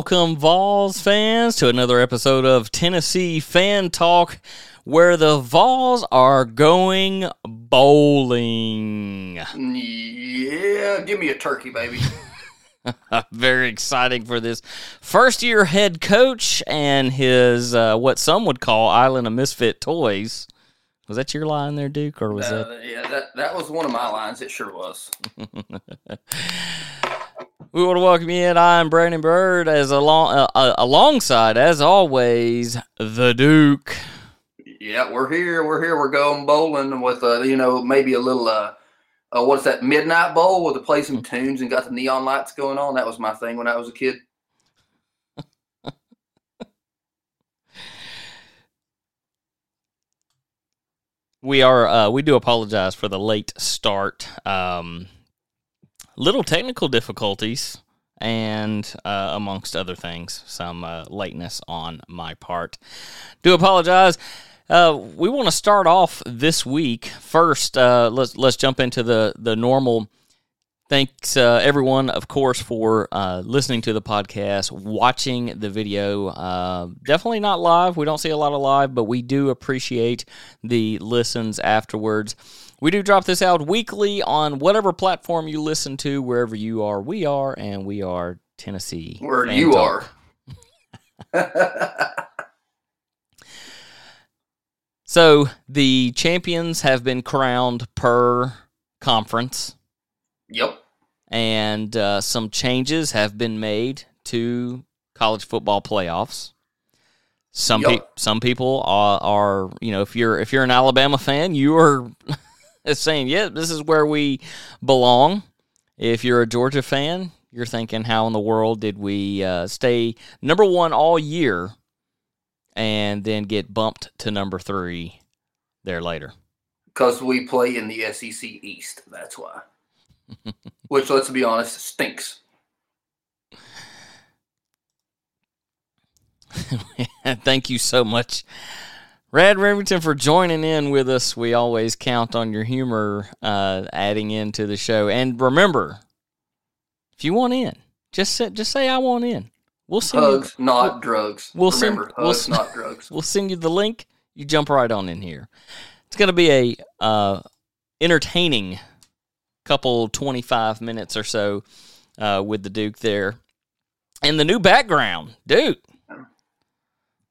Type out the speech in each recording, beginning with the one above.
Welcome, Vols fans, to another episode of Tennessee Fan Talk, where the Vols are going bowling. Yeah, give me a turkey, baby. Very exciting for this first year head coach and his, uh, what some would call Island of Misfit Toys. Was that your line there, Duke, or was Uh, that? yeah, that that was one of my lines. It sure was. We want to welcome you in. I'm Brandon Bird, as along uh, uh, alongside, as always, the Duke. Yeah, we're here. We're here. We're going bowling with uh, you know, maybe a little uh, uh what's that midnight bowl where they play some tunes and got the neon lights going on. That was my thing when I was a kid. We are. Uh, we do apologize for the late start. Um, little technical difficulties, and uh, amongst other things, some uh, lateness on my part. Do apologize. Uh, we want to start off this week first. Uh, let's let's jump into the the normal. Thanks uh, everyone, of course, for uh, listening to the podcast, watching the video. Uh, definitely not live. We don't see a lot of live, but we do appreciate the listens afterwards. We do drop this out weekly on whatever platform you listen to, wherever you are. We are, and we are Tennessee. Where you Talk. are. So the champions have been crowned per conference, yep. and uh, some changes have been made to college football playoffs. Some Yep. pe- some people are, are you know if you're if you're an Alabama fan, you are saying yeah this is where we belong. If you're a Georgia fan, you're thinking how in the world did we uh, stay number one all year and then get bumped to number three there later. Because we play in the SEC East. That's why. Which, let's be honest, stinks. Thank you so much, Rad Remington, for joining in with us. We always count on your humor uh, adding into the show. And remember, if you want in, just say, just say I want in. We'll send you, Hugs, not drugs. we'll send- Remember, we'll hugs, not drugs. we'll send you the link. You jump right on in here. It's gonna be a uh, entertaining couple twenty five minutes or so uh, with the Duke there, and the new background, Duke.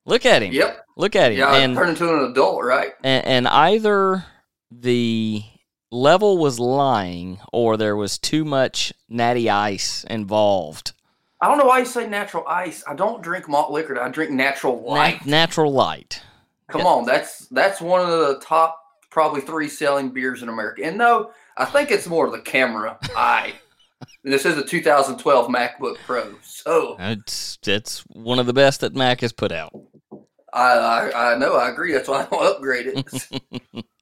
Look at him. Yep. Look at him. Yeah, and, turned into an adult, right? and and either the level was lying or there was too much natty ice involved. I don't know why you say natural ice. I don't drink malt liquor. I drink natural Na- light. natural light. Come on, that's that's one of the top probably three selling beers in America. And no, I think it's more the camera eye. And this is a 2012 MacBook Pro, so It's it's one of the best that Mac has put out. I I, I know I agree. That's why I don't upgrade it.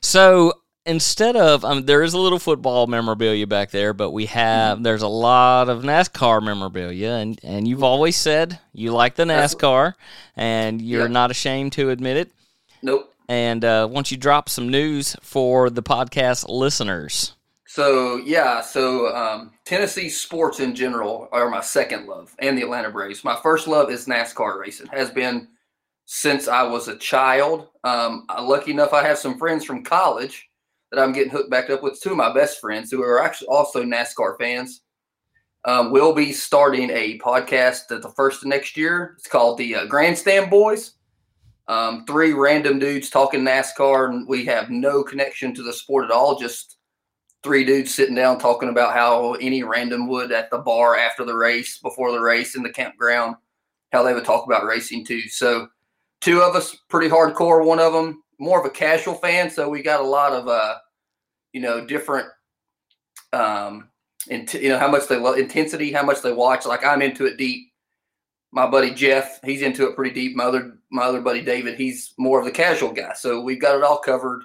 So instead of um, there is a little football memorabilia back there, but we have there's a lot of NASCAR memorabilia, and and you've always said you like the NASCAR, and you're Yeah. not ashamed to admit it. nope. And uh, once you drop some news for the podcast listeners, So yeah, so um, Tennessee sports in general are my second love, and the Atlanta Braves. My first love is NASCAR racing. Has been since I was a child. Um, lucky enough, I have some friends from college that I'm getting hooked back up with. Two of my best friends who are actually also NASCAR fans. Um, we'll be starting a podcast at the first of next year. It's called the uh, Grandstand Boys. Um, three random dudes talking NASCAR, and we have no connection to the sport at all. Just three dudes sitting down talking about how any random would at the bar after the race, before the race, in the campground, how they would talk about racing too. So, two of us pretty hardcore. One of them more of a casual fan. So we got a lot of, uh, you know, different, um, int- you know, how much they love intensity, how much they watch. Like I'm into it deep. My buddy Jeff, he's into it pretty deep. My other my other buddy David, he's more of the casual guy. So we've got it all covered.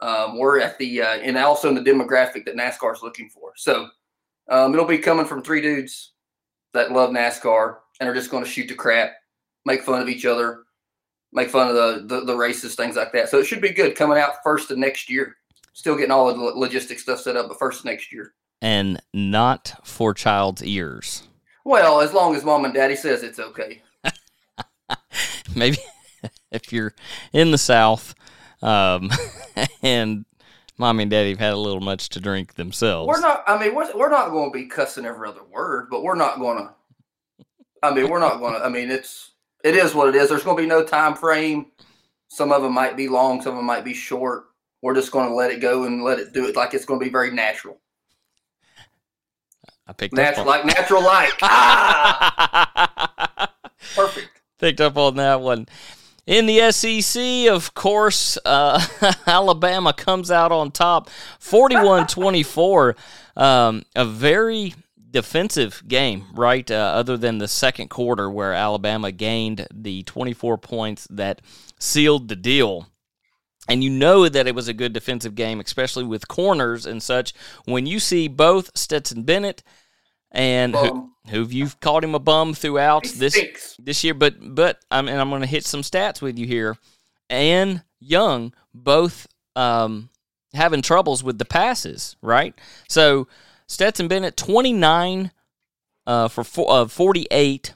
Um, we're at the uh, and also in the demographic that NASCAR is looking for. So um, it'll be coming from three dudes that love NASCAR and are just going to shoot the crap, make fun of each other, make fun of the, the the races, things like that. So it should be good coming out first of next year. Still getting all the lo- logistic stuff set up, but first next year. and not for child's ears. Well, as long as mom and daddy says it's okay. Maybe if you're in the South, um, and mommy and daddy have had a little much to drink themselves. We're not. I mean, we're, we're not going to be cussing every other word, but we're not going to. I mean, we're not going to. I mean, it's it is what it is. There's going to be no time frame. Some of them might be long. Some of them might be short. We're just going to let it go and let it do it like it's going to be very natural. I picked Natural, up like natural light. Ah, perfect. picked up on that one. In the SEC, of course, uh, Alabama comes out on top 41 24. Um, a very defensive game, right? Uh, other than the second quarter, where Alabama gained the 24 points that sealed the deal. And you know that it was a good defensive game, especially with corners and such. When you see both Stetson Bennett and who, who you've called him a bum throughout He this stinks. this year, but but I mean, I'm going to hit some stats with you here. And Young both um, having troubles with the passes, right? So Stetson Bennett 29 uh, for four, uh, 48,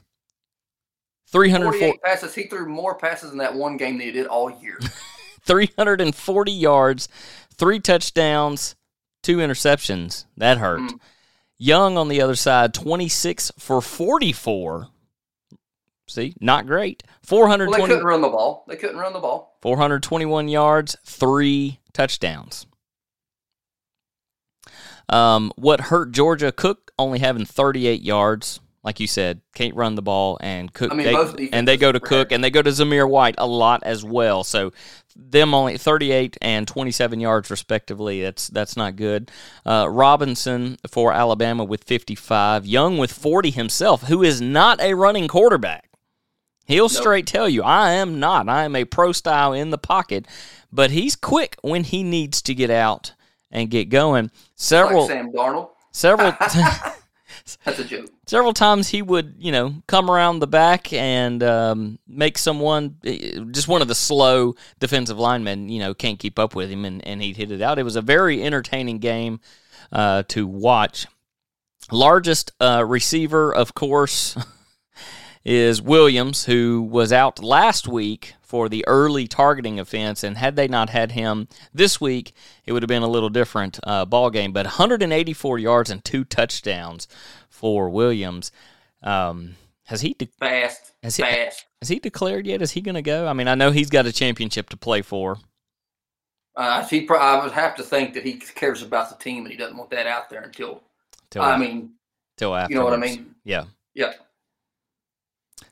304, 48 passes. He threw more passes in that one game than he did all year. 340 yards, three touchdowns, two interceptions. That hurt. Mm. Young on the other side, 26 for 44. See, not great. Well, they couldn't run the ball. They couldn't run the ball. 421 yards, three touchdowns. Um, what hurt Georgia? Cook only having 38 yards. Like you said, can't run the ball, and Cook. I mean, they- and they go to Cook, and they go to Zamir White a lot as well. So them only 38 and 27 yards respectively. That's that's not good. Uh, Robinson for Alabama with 55. Young with 40 himself, who is not a running quarterback. He'll straight tell you, I am not. I am a pro style in the pocket, but he's quick when he needs to get out and get going. Several Like Sam Darnold. several That's a joke. several times he would, you know, come around the back and um, make someone, eh, just one of the slow defensive linemen, you know, can't keep up with him, and, and he'd hit it out. It was a very entertaining game uh, to watch. Largest uh, receiver, of course, is Williams, who was out last week for the early targeting offense, and had they not had him this week, it would have been a little different uh, ball game. But 184 yards and two touchdowns for Williams. Um, has he de- Fast. Has he- fast. has he declared yet? Is he going to go? I mean, I know he's got a championship to play for. Uh, he, pro- I would have to think that he cares about the team and he doesn't want that out there until. Till, I mean, until after. you know what I mean? Yeah. Yeah.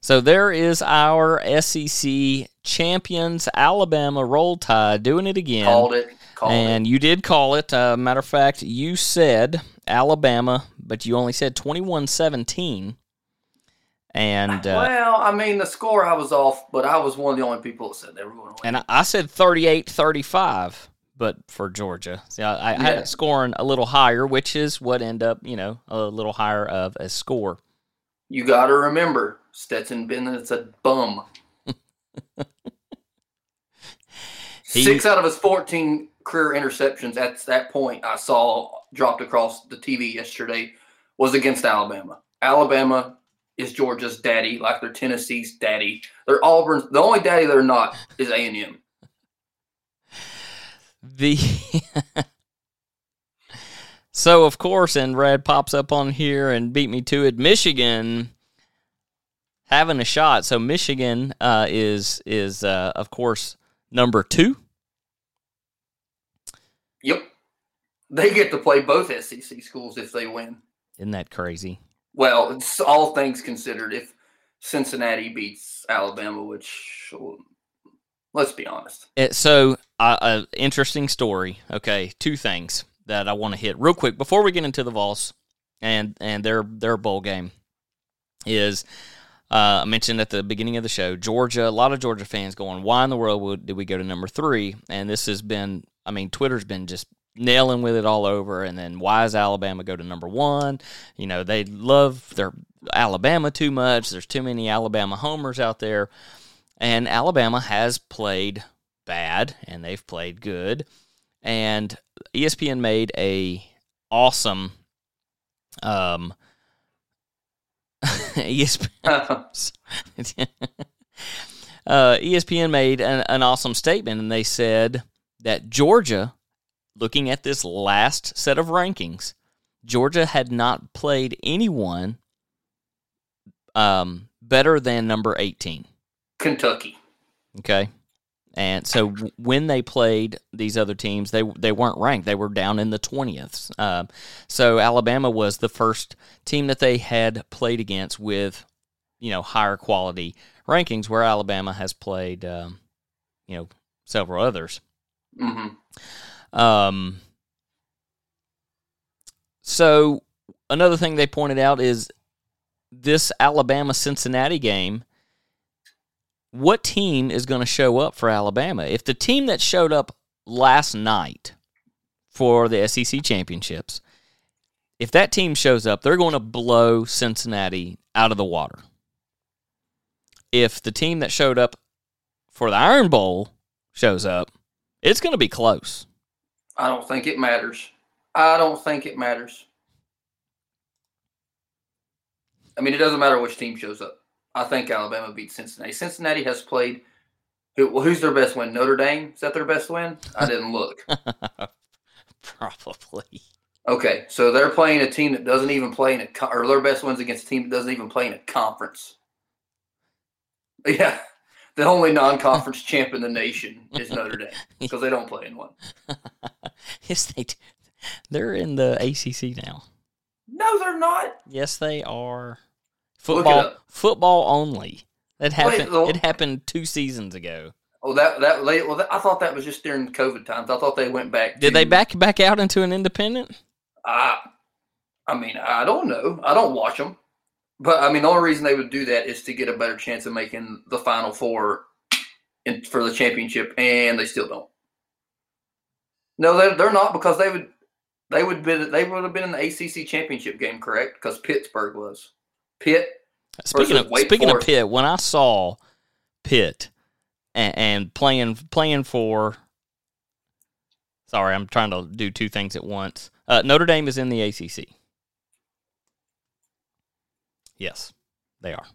So there is our SEC champions, Alabama Roll Tide, doing it again. Called it. Called and you did call it. Uh, matter of fact, you said Alabama, but you only said 21 17. And uh, well, I mean, the score I was off, but I was one of the only people that said they were going to win. and I, said 38 35, but for Georgia. See, I, I had it scoring a little higher, which is what end up, you know, a little higher of a score. You got to remember, Stetson Bennett's a bum. He- Six out of his 14 career interceptions at that point I saw dropped across the TV yesterday was against Alabama. Alabama is Georgia's daddy, like they're Tennessee's daddy. They're Auburn's. The only daddy they're not is A and M. The so of course, and Red pops up on here and beat me to it. Michigan having a shot. So Michigan uh, is is uh, of course number two. Yep, they get to play both SEC schools if they win. Isn't that crazy? Well, it's all things considered. If Cincinnati beats Alabama, which let's be honest, It, so, uh, uh, interesting story. Okay, two things that I want to hit real quick before we get into the Vols and and their their bowl game is. Uh, I mentioned at the beginning of the show, Georgia. A lot of Georgia fans going, "Why in the world would, did we go to number three? And this has been, I mean, Twitter's been just nailing with it all over. And then why does Alabama go to number one? You know, they love their Alabama too much. There's too many Alabama homers out there. And Alabama has played bad and they've played good. And ESPN made a awesome um ESPN, uh, ESPN made an, an awesome statement, and they said that Georgia, looking at this last set of rankings, Georgia had not played anyone um, better than number 18. Kentucky. Okay. And so w- when they played these other teams, they they weren't ranked. They were down in the twentieth. Um, so Alabama was the first team that they had played against with, you know, higher quality rankings. Where Alabama has played, um, you know, several others. hmm Um, so another thing they pointed out is this Alabama Cincinnati game. What team is going to show up for Alabama? If the team that showed up last night for the SEC championships, if that team shows up, they're going to blow Cincinnati out of the water. If the team that showed up for the Iron Bowl shows up, it's going to be close. I don't think it matters. I don't think it matters. I mean, it doesn't matter which team shows up. I think Alabama beats Cincinnati. Cincinnati has played. Who, well, who's their best win? Notre Dame? Is that their best win? I didn't look. Probably. Okay, so they're playing a team that doesn't even play in a or their best wins against a team that doesn't even play in a conference. Yeah, the only non-conference champ in the nation is Notre Dame because they don't play in one. yes, they do. They're in the ACC now. No, they're not. Yes, they are. It Football, football only. That happened. the- it happened two seasons ago. Oh, that that late. Well, that, I thought that was just during COVID times. I thought they went back. Did they back back out into an independent? I, I mean, I don't know. I don't watch them, but I mean, the only reason they would do that is to get a better chance of making the Final Four in, for the championship, and they still don't. No, they're they're not because they would they would be they would have been in the ACC championship game, correct? Because Pittsburgh was Pitt. Speaking of speaking of Pitt, when I saw Pitt and, and playing playing for, sorry, I'm trying to do two things at once. Uh, Notre Dame is in the ACC. Yes, they are.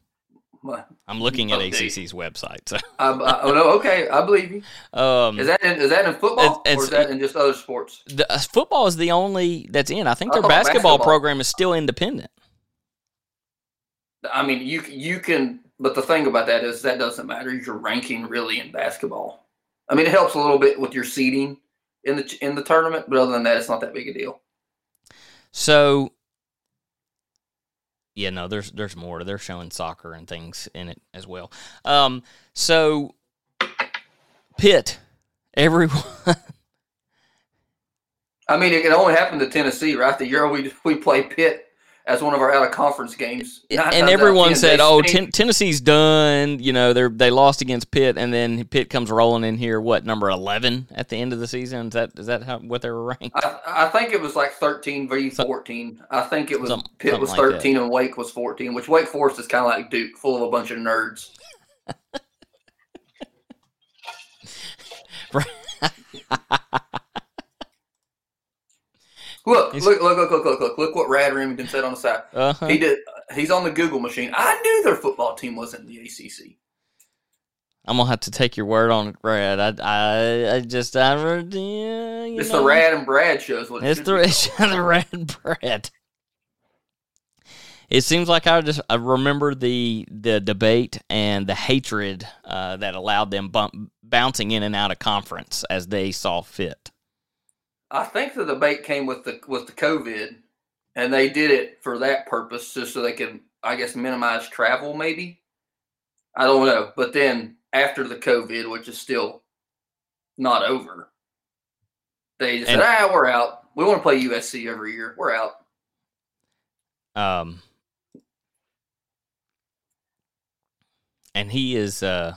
Well, I'm looking at Okay. ACC's website. So, I, I, oh, no, okay, I believe you. um, Is that in, is that in football or is that in just other sports? the, uh, football is the only that's in. I think their thought basketball, basketball- program is still independent. I mean, you you can, but the thing about that is that doesn't matter. You're ranking really in basketball. I mean, it helps a little bit with your seeding in the in the tournament, but other than that, it's not that big a deal. So, yeah, no, there's there's more. They're showing soccer and things in it as well. Um, so Pitt, everyone, I mean, it can only happen to Tennessee, right? The year we we play Pitt as one of our out of conference games, and everyone 10, said, "Oh, ten, Tennessee's done." You know, they they lost against Pitt, and then Pitt comes rolling in here. What number eleven at the end of the season? Is that is that how what they were ranked? I, I think it was like 13 v 14. I think it was Pitt was something like 13 and Wake was 14, which Wake Forest is kind of like Duke, full of a bunch of nerds. Look, He's- look, look, look, look, look, look, look what Rad Remington said on the side. Uh-huh. He did. He's on the Google machine. I knew their football team wasn't in the ACC. I'm gonna have to take your word on it, Brad. I I, I just I yeah, you It's know. the Rad and Brad shows. What It's the, it's the red bread. It seems like I just I remember the the debate and the hatred uh, that allowed them bump, bouncing in and out of conference as they saw fit. I think the debate came with the with the COVID, and they did it for that purpose, just so they could, I guess, minimize travel. Maybe I don't know. But then after the COVID, which is still not over, they just And- said, "Ah, we're out. We want to play USC every year. We're out." Um, and he is uh,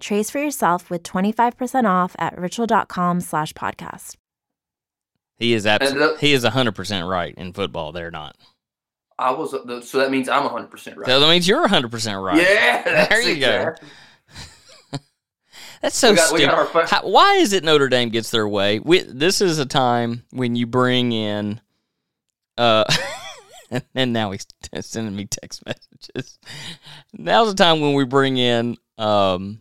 Trace for yourself with 25% off at ritual.com slash podcast. He is absolutely he is hundred percent right in football. They're not. I was uh, so that means I'm 100 percent right. So that means you're hundred percent right. Yeah, There you go. That's so We got- stupid. fun- How, why is it Notre Dame gets their way? We, this is a time when you bring in, uh, and now he's sending me text messages. Now's the time when we bring in, um,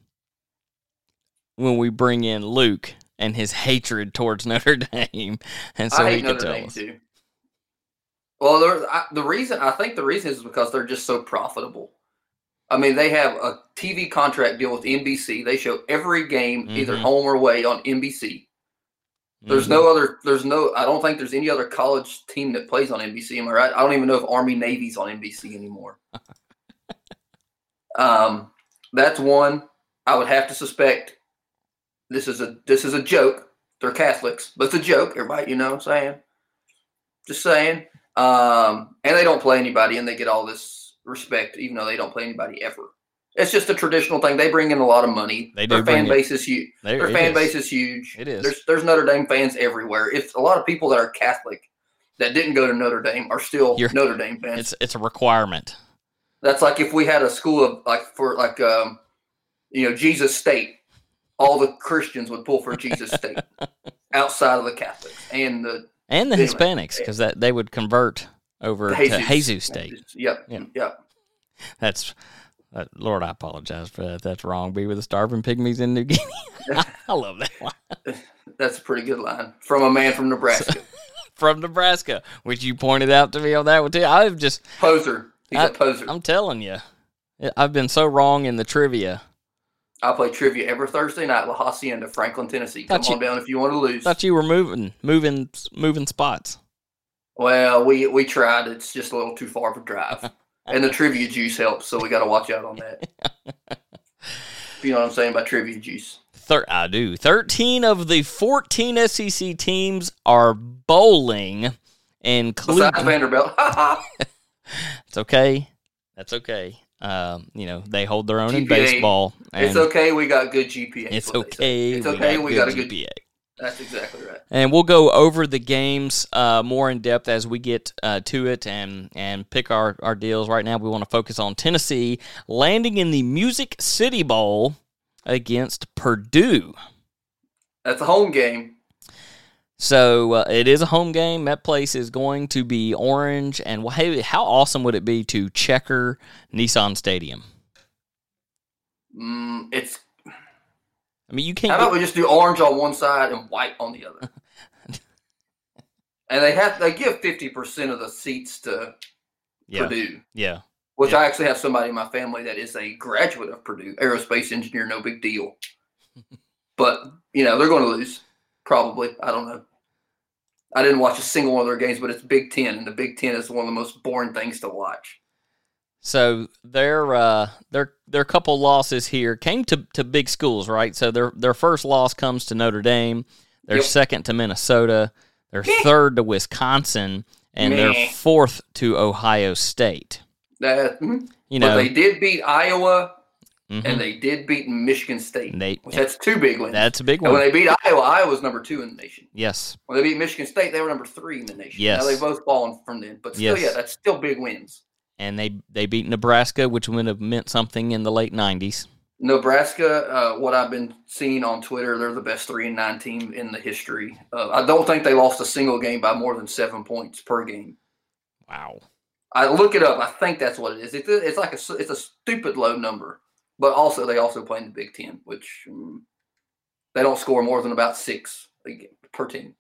when we bring in Luke and his hatred towards Notre Dame, and so I he hate can Notre tell Dame us. too. Well, there, I, the reason I think the reason is because they're just so profitable. I mean, they have a TV contract deal with NBC. They show every game, either Mhm. home or away, on NBC. There's Mhm. no other. There's no. I don't think there's any other college team that plays on NBC. Am I right? I don't even know if Army Navy's on NBC anymore. um, that's one. I would have to suspect. This is a this is a joke. They're Catholics, but it's a joke. Everybody, you know, what I'm saying. Just saying. Um, and they don't play anybody, and they get all this respect, even though they don't play anybody ever. It's just a traditional thing. They bring in a lot of money. They do Their fan base is huge. There Their fan is. base is huge. It is. There's there's Notre Dame fans everywhere. It's a lot of people that are Catholic that didn't go to Notre Dame are still You're- Notre Dame fans. It's it's a requirement. That's like if we had a school of like for like um you know Jesus State, all the Christians would pull for Jesus State outside of the Catholics and the, And the Hispanics, because that they would convert over to Jesus State. Yep. Yeah. Yep. That's uh, Lord. I apologize for that. That's wrong. Be with the starving pygmies in New Guinea. I love that one That's a pretty good line from a man from Nebraska. from Nebraska, which you pointed out to me on that one too. I've just, poser. He's I- a poser. I'm telling you, I've been so wrong in the trivia. I play trivia every Thursday night, La Hacienda, Franklin, Tennessee. Come Thought you- on down if you want to lose. Thought you were moving, moving, moving spots. Well, we we tried. It's just a little too far of a drive, and the trivia juice helps, so we got to watch out on that. you know what I'm saying by trivia juice. Thir- I do. Thirteen of the fourteen SEC teams are bowling, including. Besides Vanderbilt, It's okay. That's okay. Um, you know, they hold their own in GPA. baseball. it's okay. We got good GPA. It's is what they say. okay. It's okay. We got a good. GPA. That's exactly right. And we'll go over the games uh, more in depth as we get uh, to it and and pick our, our deals. Right now, we want to focus on Tennessee landing in the Music City Bowl against Purdue. That's a home game. So uh, it is a home game. That place is going to be orange. And hey, how awesome would it be to checker Nissan Stadium? Mm, it's. I mean, you can't. How about we just do orange on one side and white on the other? and they have they give fifty percent of the seats to yeah, Purdue. yeah. Which Yeah. I actually have somebody in my family that is a graduate of Purdue, aerospace engineer, no big deal. but, you know, they're going to lose. Probably. I don't know. I didn't watch a single one of their games, but it's Big Ten, and the Big Ten is one of the most boring things to watch. So their uh, their their couple losses here came to, to big schools, right? So their their first loss comes to Notre Dame, their Yep. second to Minnesota, their third to Wisconsin, and their fourth to Ohio State. That, mhm. You but know, they did beat Iowa, mhm. and they did beat Michigan State, They- that's two big wins. that's a big and when they beat Iowa, Iowa's number two in the nation. Yes, When they beat Michigan State, they were number three in the nation. Yes. Now they've both fallen from then, but still, Yes. yeah, that's still big wins. and they they beat Nebraska, which would have meant something in the late '90s. Nebraska, uh, what I've been seeing on Twitter, they're the best three and nine team in the history. Uh, I don't think they lost a single game by more than seven points per game. Wow. I look it up. I think that's what it is. It's, it's like a it's a stupid low number, but also they also play in the Big Ten, which um, they don't score more than about six per team.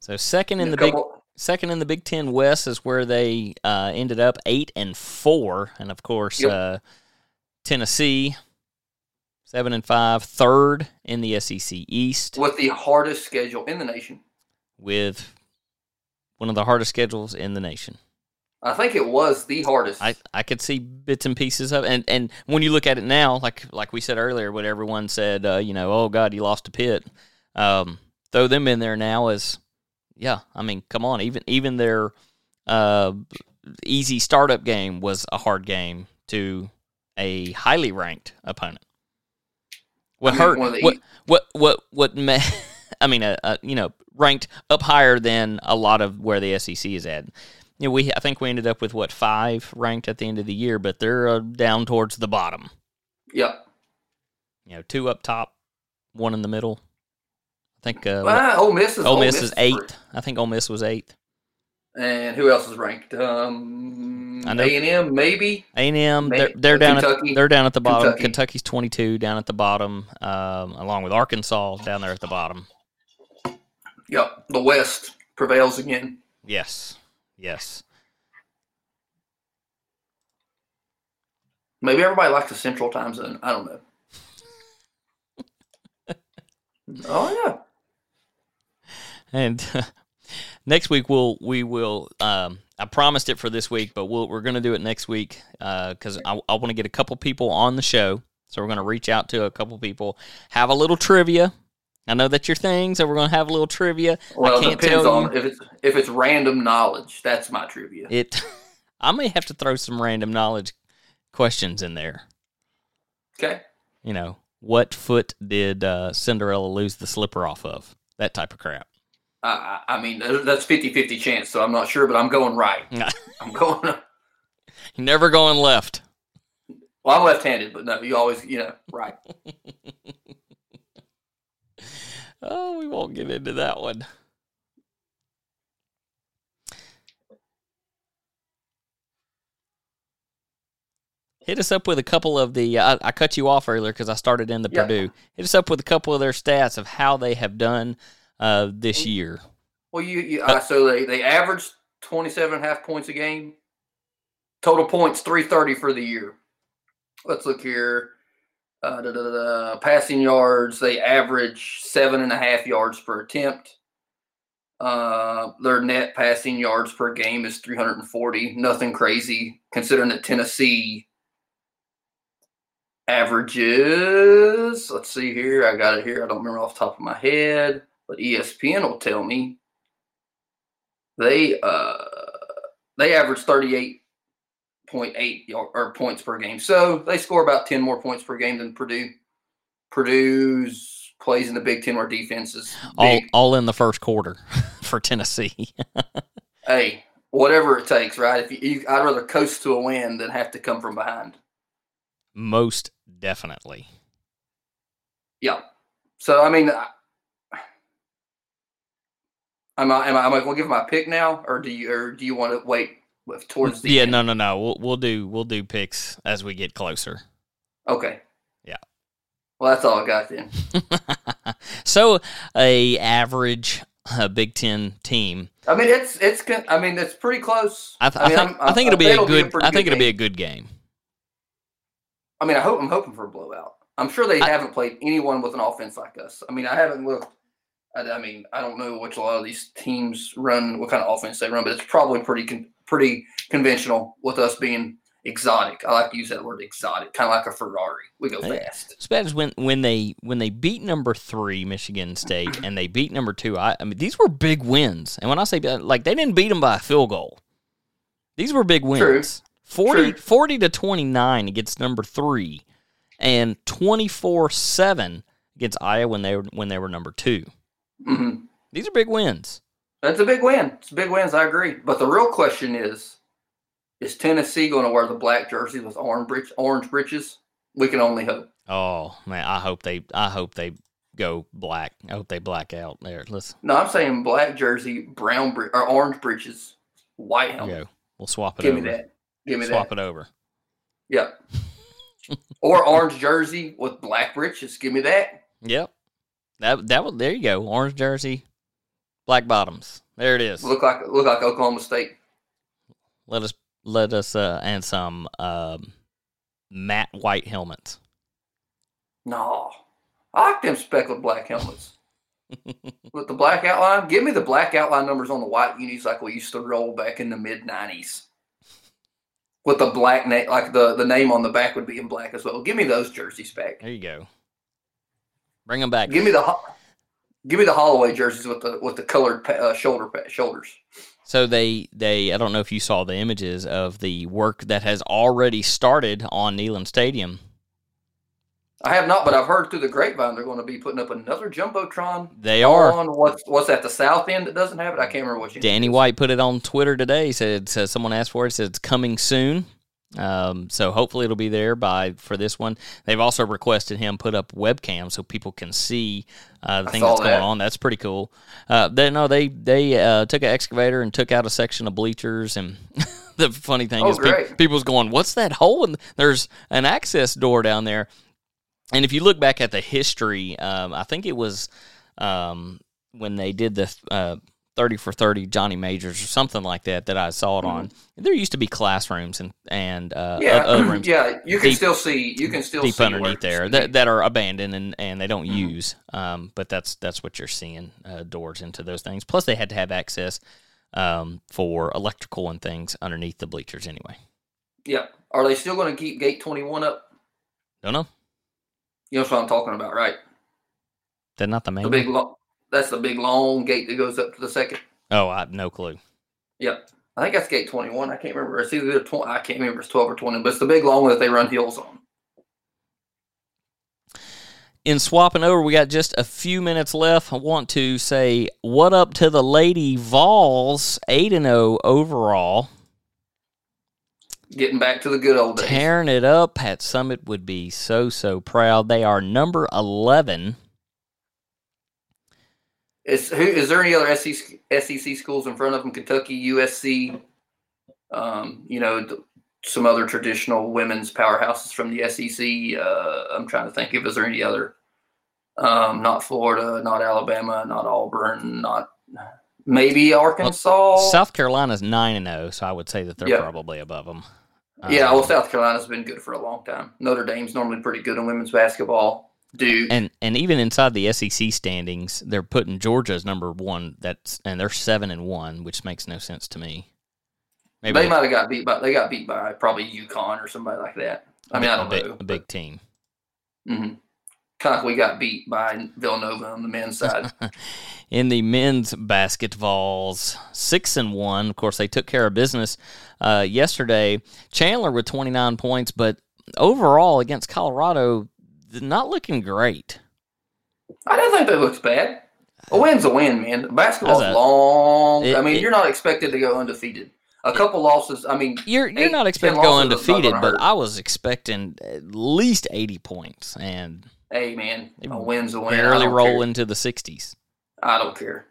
So second in the big second in the Big Ten West is where they uh, ended up eight and four, and of course Yep. uh, Tennessee seven and five, third in the SEC East with the hardest schedule in the nation. with one of the hardest schedules in the nation. I think it was the hardest. I, I could see bits and pieces of it. and and when you look at it now, like like we said earlier, what everyone said, uh, you know, oh God, you lost to Pitt. Um, throw them in there now as, yeah, I mean, come on, even even their uh, easy startup game was a hard game to a highly ranked opponent. What I mean, hurt? What what what what? Ma- I mean, uh, uh, you know, ranked up higher than a lot of where the SEC is at. You know, we I think we ended up with what five ranked at the end of the year, but they're uh, down towards the bottom. Yep. You know, two up top, one in the middle. I think uh, Well, Ole Miss is Ole Miss is three. eighth. I think Ole Miss was eighth. And who else is ranked? Um, A and M maybe. A and M, they're they're down at they're down at the bottom. Kentucky. Kentucky's twenty two down at the bottom, um, along with Arkansas down there at the bottom. Yep. The West prevails again. Yes, yes. Maybe everybody likes the Central Time Zone. I don't know. oh yeah. And next week we'll we will. Um, I promised it for this week, but we'll, we're going to do it next week because I, I want to get a couple people on the show. So we're going to reach out to a couple people, have a little trivia. I know that's your thing, so we're going to have a little trivia. Well, I it can't depends tell on you if it's if it's random knowledge. That's my trivia. it. I may have to throw some random knowledge questions in there. Okay. You know, what foot did uh, Cinderella lose the slipper off of? That type of crap. I, I I mean, that's 50-50 chance, so I'm not sure, but I'm going right. I'm going. You're never going left. Well, I'm left-handed, but no, you always, you know, right. Oh, we won't get into that one. Hit us up with a couple of the. I, I cut you off earlier because I started in the Yeah. Purdue. Hit us up with a couple of their stats of how they have done uh, this year. Well, you, you uh, so they they averaged 27 and a half points a game. Total points 330 for the year. Let's look here uh, da, da, da, passing yards, they average seven and a half yards per attempt. Uh, their net passing yards per game is 340. Nothing crazy, considering that Tennessee averages. Let's see here. I got it here. I don't remember off the top of my head, but ESPN will tell me they uh, they average 38 0.8 or points per game. So they score about 10 more points per game than Purdue. Purdue's plays in the Big Ten where defenses all, all in the first quarter for Tennessee. hey, whatever it takes, right? If you, you, I'd rather coast to a win than have to come from behind. Most definitely. Yeah. So I mean, I, am I am I, am I going to give my pick now, or do you or do you want to wait towards the Yeah, end? no, no, no. We'll we'll do we'll do picks as we get closer. Okay. Yeah. Well, that's all I got then. so a average uh, Big Ten team. I mean, it's it's I mean, it's pretty close. I, th- I, mean, think I'm- I think it'll be a good. pretty I think good it'll be a good game. I mean, I hope I'm hoping for a blowout. I'm sure they I- haven't played anyone with an offense like us. I mean, I haven't looked. I, I mean, I don't know which a lot of these teams run, what kind of offense they run, but it's probably pretty con- pretty conventional with us being exotic. I like to use that word exotic, kind of like a Ferrari. We go fast. It's bad as when when they when they beat number three Michigan State and they beat number two. I, I mean these were big wins, and when I say like they didn't beat them by a field goal. These were big True. wins. 40, True. 40 to twenty nine against number three, and twenty four seven against Iowa when they were when they were number two. hmm These are big wins. That's a big win. It's big wins. I agree. But the real question is: Is Tennessee going to wear the black jersey with orange orange breeches? We can only hope. Oh man, I hope they I hope they go black. I hope they black out there. Let's No, I'm saying black jersey, brown bre- or orange breeches, white helmet. go. We'll swap it Give over. me that. Give me Swap that. Swap it over. Yeah. or orange jersey with black breeches. Give me that. Yep. That that was there you go. Orange jersey, black bottoms. There it is. Look like look like Oklahoma State. Let us let us uh and some um matte white helmets. No, I like them speckled black helmets with the black outline. Give me the black outline numbers on the white unis like we used to roll back in the mid '90s. With the black name, like the the name on the back would be in black as well. Give me those jerseys back. There you go. Bring them back. Give me the Ho- give me the Holloway jerseys with the with the colored pa- uh, shoulder pa- shoulders. So they they I don't know if you saw the images of the work that has already started on Neyland Stadium. I have not, but I've heard through the grapevine they're going to be putting up another jumbotron. They are. On what's what's at the south end that doesn't have it? I can't remember what you. Danny White put it on Twitter today. He said, said someone asked for it. Said it's coming soon. Um, so hopefully it'll be there by for this one. They've also requested him put up webcam so people can see uh, the I thing that's going that. on. That's pretty cool. Uh, they no, they they uh, took an excavator and took out a section of bleachers. And the funny thing Oh, is, pe- people's going, "What's that hole?" And there's an access door down there. And if you look back at the history, um, I think it was um, when they did the uh, 30 for 30 Johnny Majors or something like that that I saw it on. There used to be classrooms and, and uh, Mm-hmm. Yeah, other rooms yeah. You can deep- still see. You can still deep underneath there that, that are abandoned and, and they don't Mhm. use. Um, but that's that's what you're seeing uh, doors into those things. Plus, they had to have access um, for electrical and things underneath the bleachers anyway. Yeah. Are they still going to keep Gate Twenty One up? Don't know. You know what I'm talking about, right? They're not the main. The big, lo- that's the big long gate that goes up to the second. oh, I have no clue. Yep. I think that's gate 21. I can't remember. It's either 20, I can't remember. It's 12 or 20, but it's the big long one that they run hills on. in swapping over, we got just a few minutes left. I want to say what up to the Lady Vols, 8 and 0 overall. Getting back to the good old days. Tearing it up. Pat Summitt would be so, so proud. They are number 11. Is who is there any other SEC, SEC schools in front of them? Kentucky, USC, um, you know, th- some other traditional women's powerhouses from the SEC. Uh, I'm trying to think if is there any other. Um, not Florida, not Alabama, not Auburn, not maybe Arkansas. South Carolina's 9 and 0, so I would say that they're Yeah. probably above them. yeah, well, South Carolina's been good for a long time. Notre Dame's normally pretty good in women's basketball. And and even inside the SEC standings, they're putting Georgia as number one. That's and they're seven and one, which makes no sense to me. Maybe they might have got beat by they got beat by probably UConn or somebody like that. I mean, I a don't big, know. a big team. hmm Kind of like we got beat by Villanova on the men's side. In the men's basketballs, six and one. Of course, they took care of business uh, yesterday. Chandler with twenty nine points, but overall against Colorado, not looking great. I don't think that looks bad. A win's a win, man. Basketball's long. It- I mean, it- you're not expected to go undefeated. A couple losses. I mean, You're you're Eight, not 10 expected to go losses is not undefeated, but hurt. I was expecting at least eighty points and hey, man, They a win's a win. Barely roll care. into the sixties. I don't care.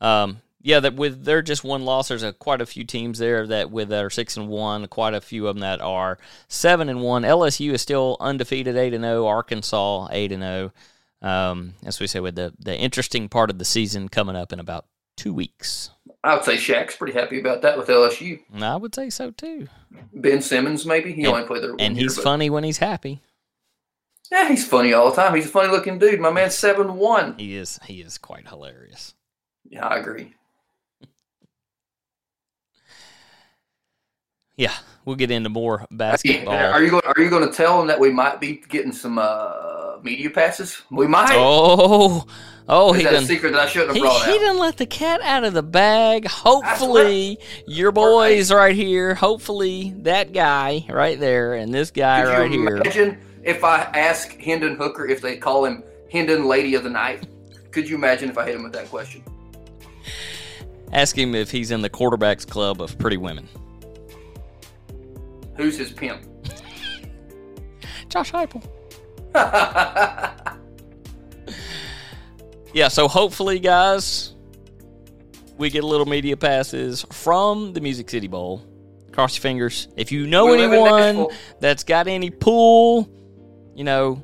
Um, yeah, that with their just one loss, there's a quite a few teams there that with that are six and one, quite a few of them that are seven and one. LSU is still undefeated, eight and zero. Arkansas eight and zero. Um, as we say, with the the interesting part of the season coming up in about two weeks. I would say Shaq's pretty happy about that with LSU. And I would say so too. Ben Simmons, maybe he And- only played there, And year, he's but- funny when he's happy. Yeah, he's funny all the time. He's a funny looking dude. My man's seven one. He is. He is quite hilarious. Yeah, I agree. Yeah, we'll get into more basketball. Are you going? Are you going to tell them that we might be getting some uh, media passes? We might. oh, oh, Is he that a secret that I shouldn't have He, brought he out? done let the cat out of the bag. Hopefully, your boys right here. Hopefully, that guy right there and this guy Could right you here. imagine if I ask Hendon Hooker if they call him Hendon Lady of the Night? Could you imagine if I hit him with that question? Ask him if he's in the quarterbacks club of pretty women. Who's his pimp? Josh Heupel. Yeah, so hopefully, guys, we get a little media passes from the Music City Bowl. Cross your fingers. If you know We live anyone that's got any pool, you know,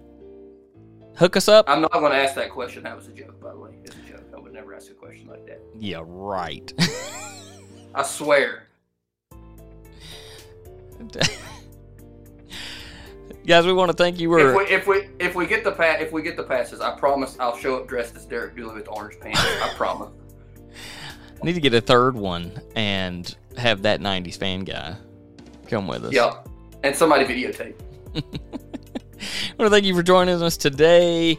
hook us up. I'm not going to ask that question. That was a joke, by the way. It's a joke. I would never ask a question like that. Yeah, right. I swear. Guys, we want to thank you. If We're we if we if we get the pa- if we get the passes, I promise I'll show up dressed as Derek Dooley with orange pants. I promise. I need to get a third one and have that '90s fan guy come with us. Yep. And somebody videotape. I want to thank you for joining us today.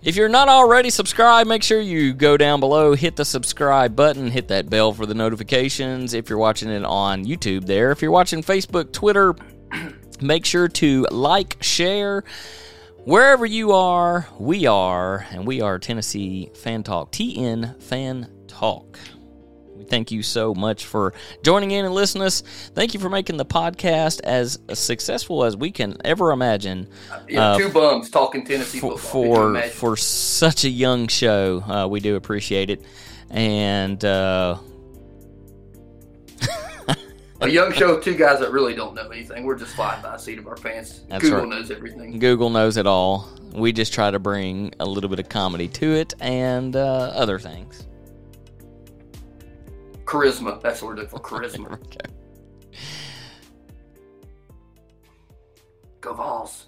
If you're not already subscribed, make sure you go down below, hit the subscribe button, hit that bell for the notifications. If you're watching it on YouTube, there. If you're watching Facebook, Twitter, make sure to like, share. Wherever you are, we are, and we are Tennessee Fan Talk, TN Fan Talk. We thank you so much for joining in and listening to us. Thank you for making the podcast as successful as we can ever imagine. Yeah, Uh, two bums talking Tennessee for football. For, for such a young show. Uh, we do appreciate it, and uh, a young show of two guys that really don't know anything. We're just flying by the seat of our pants. That's Google right. knows everything. Google knows it all. We just try to bring a little bit of comedy to it and uh, other things. Charisma. That's what we're looking for. Charisma. okay. Go Vols.